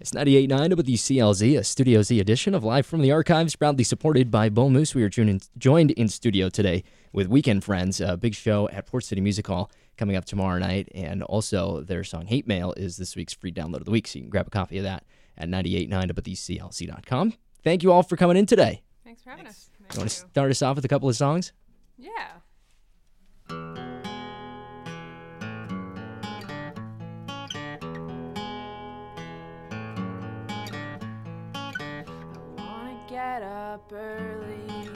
It's 98.9 WCLZ, a Studio Z edition of Live from the Archives, proudly supported by Bull Moose. We are joined in studio today with Weakened Friends, a big show at Port City Music Hall coming up tomorrow night. And also, their song Hate Mail is this week's free download of the week, so you can grab a copy of that at 98.9 WCLZ.com. Thank you all for coming in today. Thanks for having Thanks. us. You want to start us off with a couple of songs? Yeah. Get up early.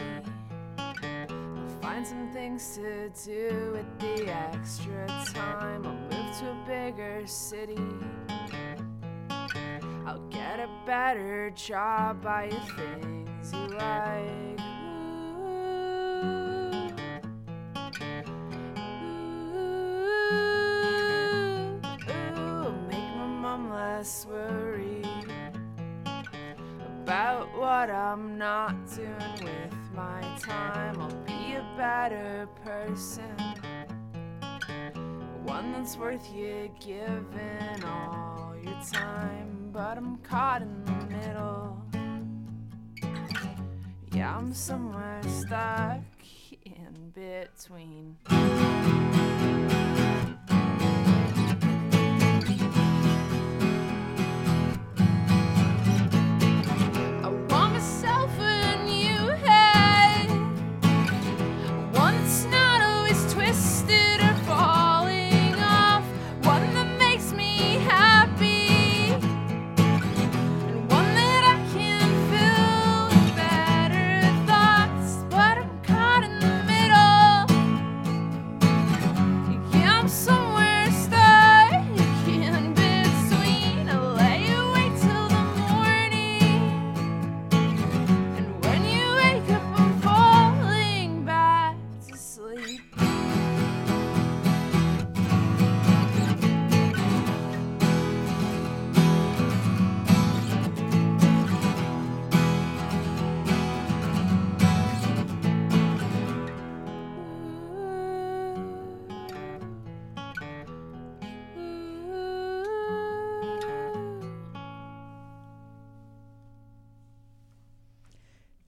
I'll find some things to do with the extra time. I'll move to a bigger city. I'll get a better job, buy you things you like. What I'm not doing with my time. I'll be a better person, one that's worth you giving all your time. But I'm caught in the middle. Yeah, I'm somewhere stuck in between.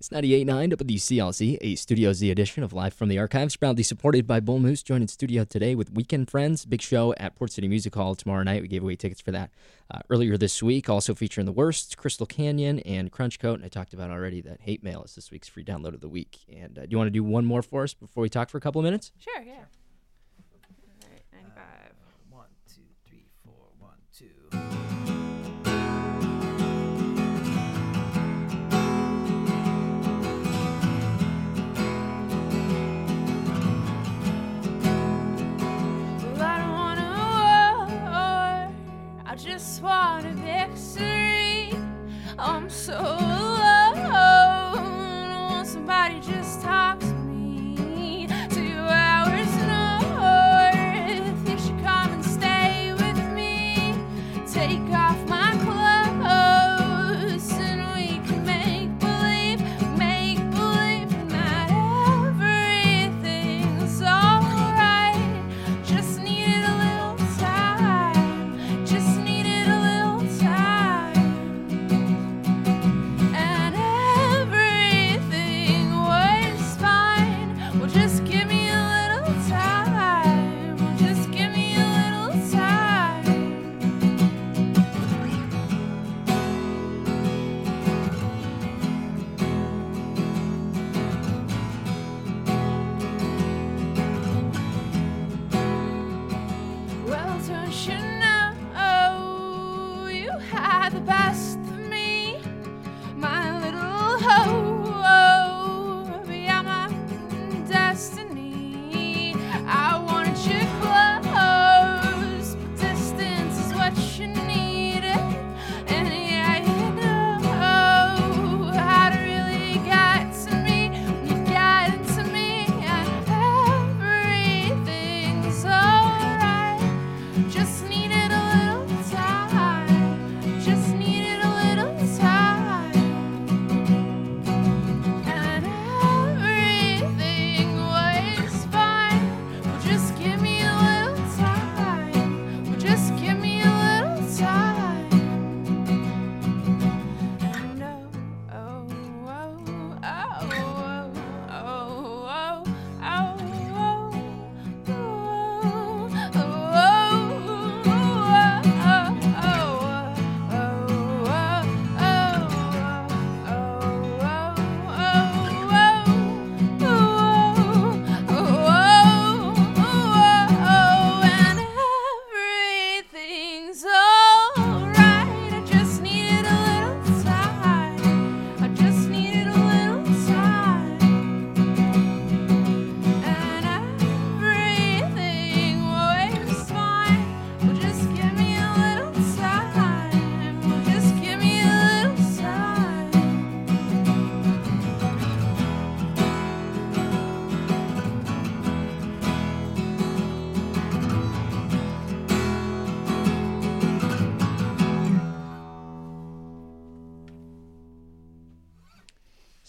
It's 98.9 WCLZ, a Studio Z edition of Live from the Archives, proudly supported by Bull Moose. Joined in studio today with Weakened Friends, big show at Port City Music Hall tomorrow night. We gave away tickets for that uh, earlier this week. Also featuring the worst, Crystal Canyon and Crunch Coat. And I talked about already that Hate Mail is this week's free download of the week. And uh, do you want to do one more for us before we talk for a couple of minutes? Sure, yeah. All want a victory. I'm so alone. Want somebody just talk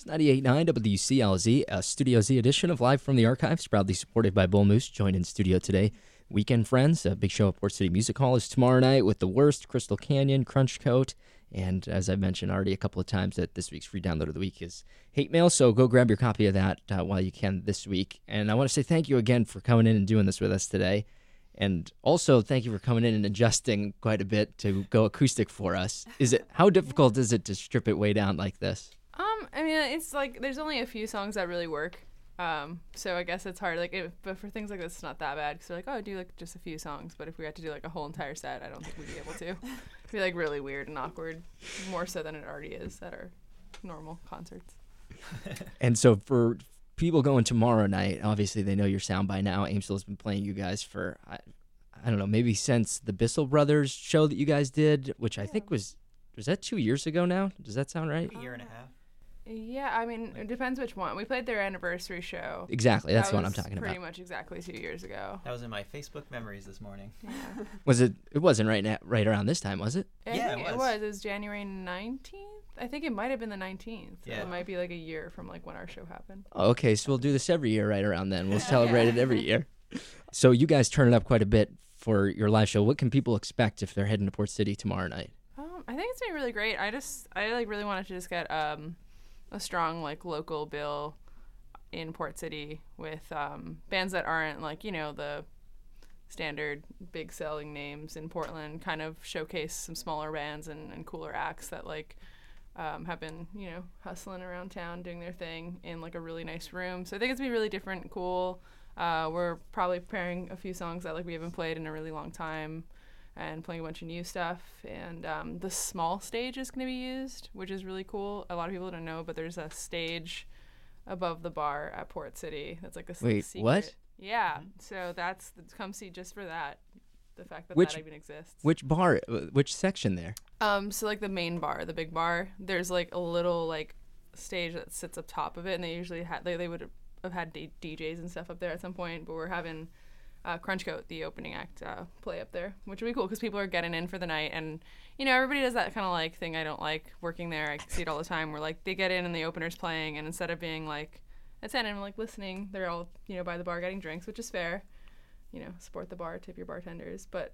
98.9 WCLZ, a Studio Z edition of Live from the Archives, proudly supported by Bull Moose, joined in studio today. Weakened Friends, a big show at Port City Music Hall, is tomorrow night with The Worst, Crystal Canyon, Crunch Coat, and as I've mentioned already a couple of times, that this week's free download of the week is Hate Mail, so go grab your copy of that uh, while you can this week. And I want to say thank you again for coming in and doing this with us today. And also, thank you for coming in and adjusting quite a bit to go acoustic for us. Is it how difficult is it to strip it way down like this? Um, I mean, it's like there's only a few songs that really work. Um, so I guess it's hard. Like, if, but for things like this, it's not that bad because they're like, oh, do like just a few songs. But if we had to do like a whole entire set, I don't think we'd be able to. It'd be like really weird and awkward, more so than it already is at our normal concerts. And so for people going tomorrow night, obviously they know your sound by now. Amesville has been playing you guys for I, I don't know, maybe since the Bissell Brothers show that you guys did, which I think was was that two years ago now? Does that sound right? A year and a half. Yeah, I mean, it depends which one. We played their anniversary show. Exactly, that's That what I'm talking Pretty about. Pretty much exactly two years ago. That was in my Facebook memories this morning. Yeah. Was it? It wasn't right now, right around this time, was it? I Yeah, think it it was. was. It was January 19th. I think it might have been the 19th. Yeah. It might be like a year from like when our show happened. Oh, Okay, so we'll do this every year right around then. We'll celebrate it every year. So you guys turn it up quite a bit for your live show. What can people expect if they're heading to Port City tomorrow night? Um, I think it's been really great. I just, I like really wanted to just get um, a strong like local bill in Port City with um, bands that aren't like you know the standard big selling names in Portland. Kind of showcase some smaller bands and, and cooler acts that like um, have been you know hustling around town doing their thing in like a really nice room. So I think it's gonna be really different, and cool. Uh, we're probably preparing a few songs that like we haven't played in a really long time and playing a bunch of new stuff. And um, the small stage is going to be used, which is really cool. A lot of people don't know, but there's a stage above the bar at Port City. That's like a s- Wait, secret. what? Yeah. So that's come see just for that. The fact that Which- that even exists. Which bar? uh, Which section there? Um, so like the main bar, the big bar, there's like a little like stage that sits up top of it, and they usually had they, they would have had D- DJs and stuff up there at some point, but we're having uh, Crunchcoat, the opening act, uh, play up there, which would be cool because people are getting in for the night, and you know everybody does that kind of like thing I don't like working there. I see it all the time where like they get in and the opener's playing, and instead of being like at ten and like listening, they're all you know by the bar getting drinks, which is fair. You know, support the bar, tip your bartenders, but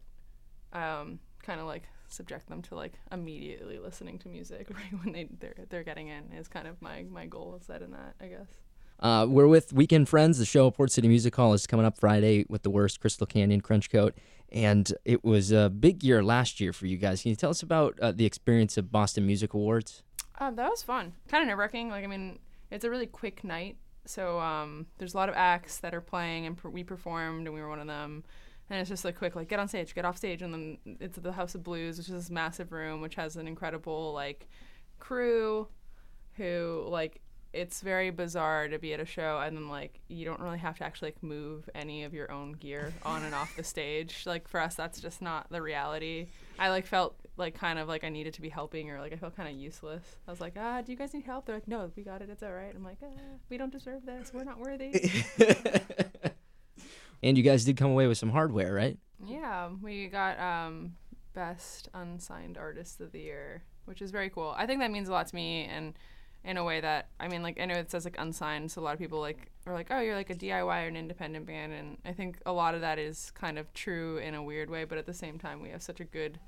um, kind of like subject them to like immediately listening to music right when they they're, they're getting in is kind of my my goal set in that I guess. Uh, we're with Weakened Friends. The show at Port City Music Hall is coming up Friday with the worst Crystal Canyon Crunch Coat. And it was a big year last year for you guys. Can you tell us about uh, the experience of Boston Music Awards? Um, that was fun. Kind of nerve wracking. Like I mean, it's a really quick night, so um, there's a lot of acts that are playing, and we performed, and we were one of them. And it's just like quick, like get on stage, get off stage, and then it's the House of Blues, which is this massive room, which has an incredible like crew, who like it's very bizarre to be at a show and then like you don't really have to actually like move any of your own gear on and off the stage. Like for us, that's just not the reality. I like felt like kind of like I needed to be helping or like I felt kind of useless. I was like, ah, do you guys need help? They're like, no, we got it. It's all right. I'm like, ah, we don't deserve this. We're not worthy. and you guys did come away with some hardware, right? yeah, we got um, best unsigned artist of the year, which is very cool. I think that means a lot to me and in a way that I mean, like I know it says like unsigned, so a lot of people like are like, oh, you're like a DIY or an independent band, and I think a lot of that is kind of true in a weird way, but at the same time, we have such a good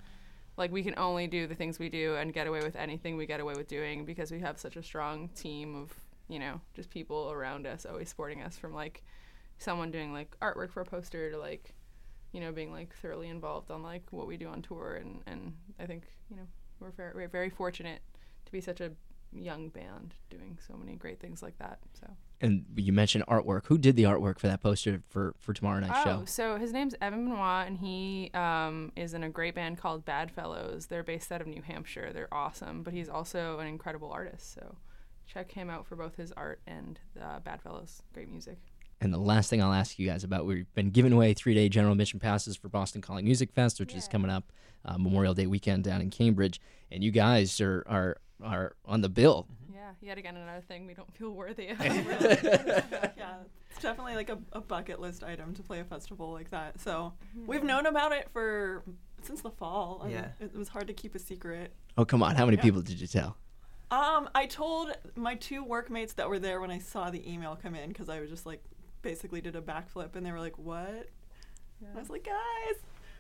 like we can only do the things we do and get away with anything we get away with doing because we have such a strong team of you know just people around us always supporting us from like someone doing like artwork for a poster to like you know being like thoroughly involved on like what we do on tour and and I think you know we're very, we're very fortunate to be such a young band doing so many great things like that so And you mentioned artwork. Who did the artwork for that poster for, for tomorrow night's Oh, show? so his name's Evan Benoit, and he um, is in a great band called Bad Fellows. They're based out of New Hampshire. They're awesome, but he's also an incredible artist. So check him out for both his art and uh, Bad Fellows. Great music. And the last thing I'll ask you guys about, we've been giving away three day general admission passes for Boston Calling Music Fest, which is coming up uh, Memorial Day weekend down in Cambridge. And you guys are, are, are on the bill. Yeah, yet again another thing we don't feel worthy of. yeah, it's definitely like a, a bucket list item to play a festival like that. So we've known about it for since the fall. and Yeah. it was hard to keep a secret. Oh, come on. How many Yeah. people did you tell? Um, I told my two workmates that were there when I saw the email come in because I was just like basically did a backflip and they were like, "What?" And I was like, "Guys."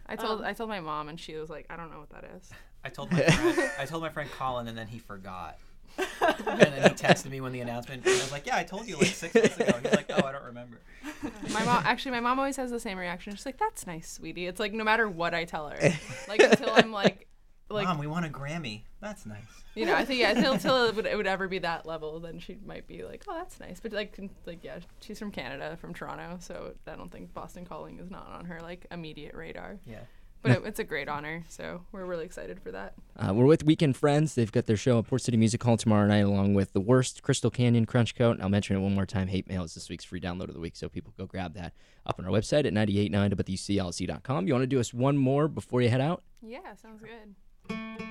I told Um, I told my mom and she was like, I don't know what that is. I told my friend, I told my friend Colin, and then he forgot. and then he texted me when the announcement. And I was like, "Yeah, I told you like six months ago." He's like, "Oh, I don't remember." My mom actually my mom always has the same reaction. She's like, That's nice, sweetie. It's like no matter what I tell her. Like until I'm like like Mom, we won a Grammy. That's nice. you know, I think yeah, until, until it would it would ever be that level, then she might be like, Oh, that's nice. But like like yeah, she's from Canada, from Toronto, so I don't think Boston calling is not on her like immediate radar. Yeah. But it, it's a great honor, so we're really excited for that. Uh, we're with Weakened Friends. They've got their show at Port City Music Hall tomorrow night, along with The Worst, Crystal Canyon, Crunch Coat. And I'll mention it one more time. Hate Mail is this week's free download of the week, so people go grab that up on our website at 989wclz.com. You want to do us one more before you head out? Yeah, sounds good.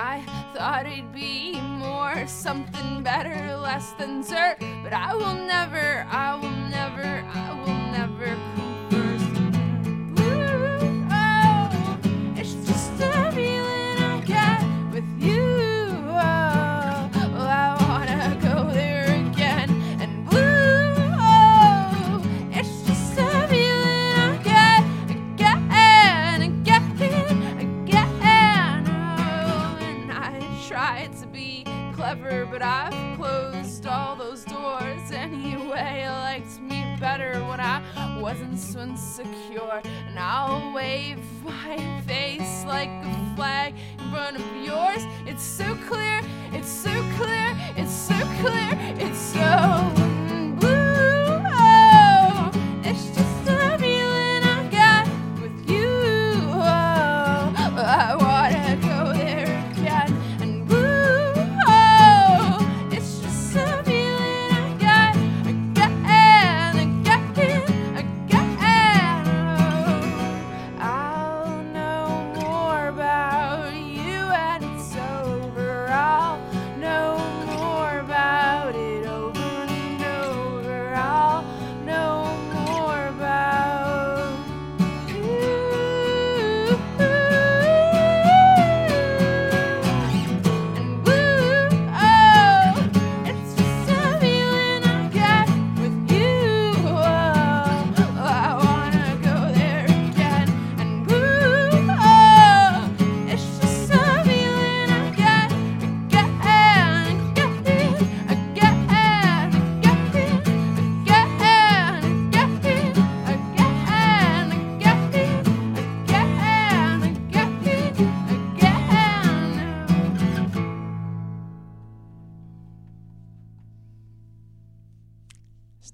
I thought it'd be more something better, less than dirt. But I will never, I will never, I will anyway. Liked me better when I wasn't so insecure. And I'll wave my face like a flag in front of yours. It's so clear, it's so clear, it's so clear, it's so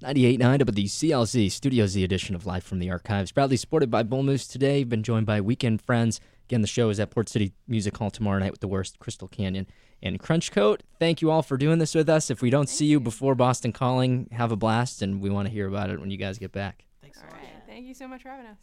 98.9 up at the CLZ Studio Z edition of Live from the Archives. Proudly supported by Bull Moose today. Been joined by Weakened Friends. Again, the show is at Port City Music Hall tomorrow night with the worst Crystal Canyon and Crunch Coat. Thank you all for doing this with us. If we don't see you before Boston Calling, have a blast, and we want to hear about it when you guys get back. Thanks so All much. right. Thank you so much for having us.